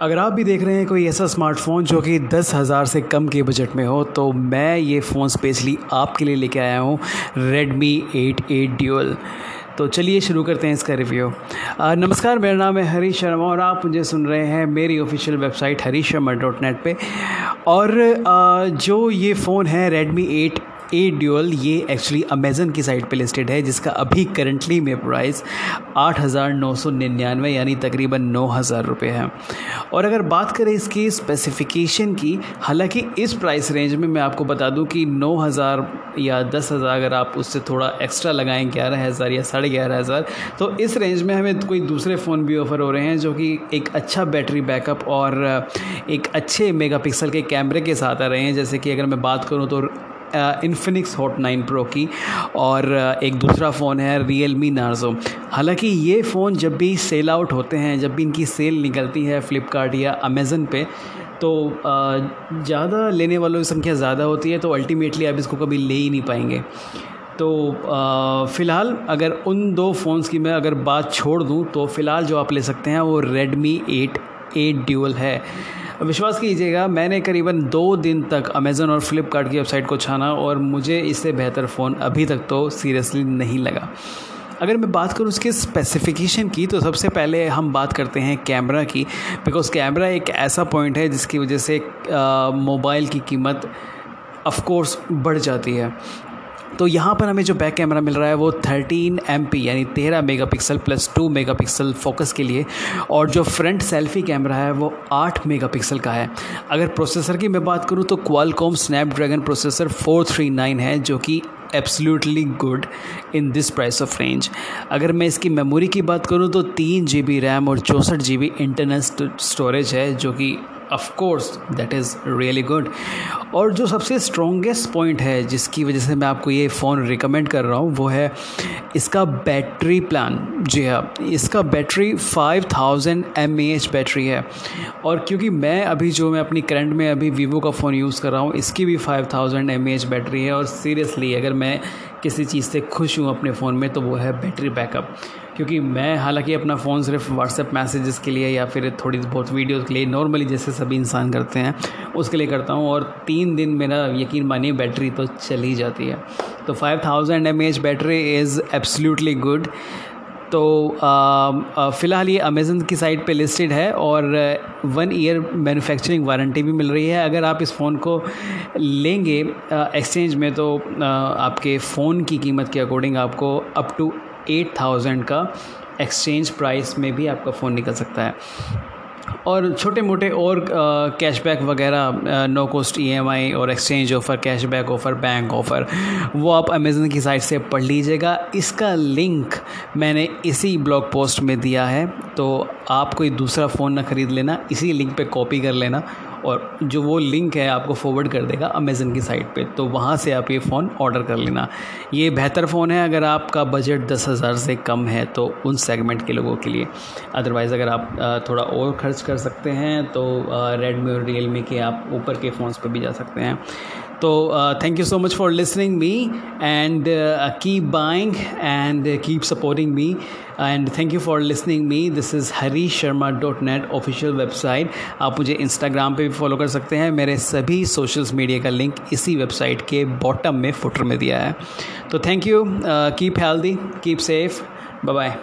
अगर आप भी देख रहे हैं कोई ऐसा स्मार्टफ़ोन जो कि दस हज़ार से कम के बजट में हो तो मैं ये फ़ोन स्पेशली आपके लिए लेके आया हूँ एट एट ड्यूअल तो चलिए शुरू करते हैं इसका रिव्यू नमस्कार मेरा नाम है हरीश शर्मा और आप मुझे सुन रहे हैं मेरी official website Harish Sharma dot net पर और आ, जो ये फ़ोन है रेडमी एट ए ड्यूअल ये एक्चुअली अमेज़न की साइट पे लिस्टेड है, जिसका अभी करंटली में प्राइस आठ हज़ार नौ सौ निन्यानवे, यानी तकरीबन नौ हज़ार रुपये है। और अगर बात करें इसकी स्पेसिफ़िकेशन की, हालाँकि इस प्राइस रेंज में मैं आपको बता दूँ कि नौ हज़ार या दस हज़ार अगर आप उससे थोड़ा एक्स्ट्रा लगाएँ ग्यारह हज़ार या साढ़े ग्यारह हज़ार तो इस रेंज में हमें कोई दूसरे फ़ोन भी ऑफ़र हो रहे हैं जो कि एक अच्छा बैटरी बैकअप और एक अच्छे मेगापिक्सल के कैमरे के साथ आ रहे हैं। जैसे कि अगर मैं बात करूँ तो इन्फिनिक्स हॉट नाइन प्रो की और एक दूसरा फ़ोन है रियल मी नार्जो हालाँकि ये फ़ोन जब भी सेल आउट होते हैं, जब भी इनकी सेल निकलती है फ़्लिपकार्ट या अमेज़न पे तो ज़्यादा लेने वालों की संख्या ज़्यादा होती है तो अल्टीमेटली आप इसको कभी ले ही नहीं पाएँगे। तो फ़िलहाल अगर उन दो फ़ोन्स की मैं अगर बात छोड़ दूँ तो फ़िलहाल जो आप ले सकते हैं वो रेडमी एट एट ड्यूअल है। विश्वास कीजिएगा, मैंने करीबन दो दिन तक अमेज़न और फ्लिपकार्ट की वेबसाइट को छाना और मुझे इससे बेहतर फ़ोन अभी तक तो सीरियसली नहीं लगा। अगर मैं बात करूँ उसके स्पेसिफिकेशन की तो सबसे पहले हम बात करते हैं कैमरा की बिकॉज़ कैमरा एक ऐसा पॉइंट है जिसकी वजह से मोबाइल की कीमत ऑफ़ कोर्स बढ़ जाती है। तो यहाँ पर हमें जो बैक कैमरा मिल रहा है वो 13 एम यानी 13 मेगापिक्सल प्लस 2 मेगापिक्सल फोकस के लिए। और जो फ्रंट सेल्फी कैमरा है, वो 8 मेगापिक्सल का है। अगर प्रोसेसर की मैं बात करूँ तो क्वालकॉम स्नैपड्रैगन प्रोसेसर 439 है, जो कि absolutely good in this price of range अगर मैं इसकी मेमोरी की बात करूँ तो तीन जी बी रैम और चौंसठ जी बी इंटरनल स्टोरेज है, जो कि of course that is really good और जो सबसे स्ट्रॉन्गेस्ट पॉइंट है, जिसकी वजह से मैं आपको ये फ़ोन रिकमेंड कर रहा हूँ, वो है इसका बैटरी प्लान जी हाँ इसका बैटरी 5000 थाउज़ेंड एम बैटरी है. और क्योंकि मैं अभी जो मैं अपनी करंट में अभी वीवो का फ़ोन यूज़ कर रहा हूँ, इसकी भी 5000 थाउज़ेंड एम बैटरी है और सीरियसली अगर मैं किसी चीज़ से खुश हूँ अपने फ़ोन में तो वो है बैटरी बैकअप क्योंकि मैं हालाँकि अपना फ़ोन सिर्फ़ व्हाट्सएप मैसेजेस के लिए या फिर थोड़ी बहुत वीडियोस के लिए नॉर्मली जैसे सभी इंसान करते हैं, उसके लिए करता हूँ और तीन दिन मेरा यकीन मानिए बैटरी तो चल जाती है। तो five thousand M H battery is absolutely good तो फ़िलहाल ये अमेज़न की साइट पे लिस्टेड है और वन ईयर मैन्युफैक्चरिंग वारंटी भी मिल रही है। अगर आप इस फ़ोन को लेंगे एक्सचेंज में तो आपके फ़ोन की कीमत के अकॉर्डिंग आपको अप टू एट थाउज़ेंड का एक्सचेंज प्राइस में भी आपका फ़ोन निकल सकता है। और छोटे मोटे और कैशबैक वगैरह नो कॉस्ट ईएमआई और exchange offer cashback offer bank offer वो आप अमेज़न की साइट से पढ़ लीजिएगा। इसका लिंक मैंने इसी ब्लॉग पोस्ट में दिया है तो आप कोई दूसरा फ़ोन ना ख़रीद लेना, इसी लिंक पे कॉपी कर लेना और जो वो लिंक है आपको फॉरवर्ड कर देगा अमेज़न की साइट पे तो वहाँ से आप ये फ़ोन ऑर्डर कर लेना। ये बेहतर फ़ोन है अगर आपका बजट दस हज़ार से कम है तो उन सेगमेंट के लोगों के लिए। अदरवाइज़ अगर आप थोड़ा और खर्च कर सकते हैं तो रेडमी और रियल के आप ऊपर के फ़ोन्स पर भी जा सकते हैं। तो thank you so much for listening me and keep buying and keep supporting me and thank you for listening me this is Hari Sharma dot net official website आप मुझे इंस्टाग्राम पे भी फॉलो कर सकते हैं। मेरे सभी सोशल्स मीडिया का लिंक इसी वेबसाइट के बॉटम में फुटर में दिया है। तो thank you keep healthy keep safe bye bye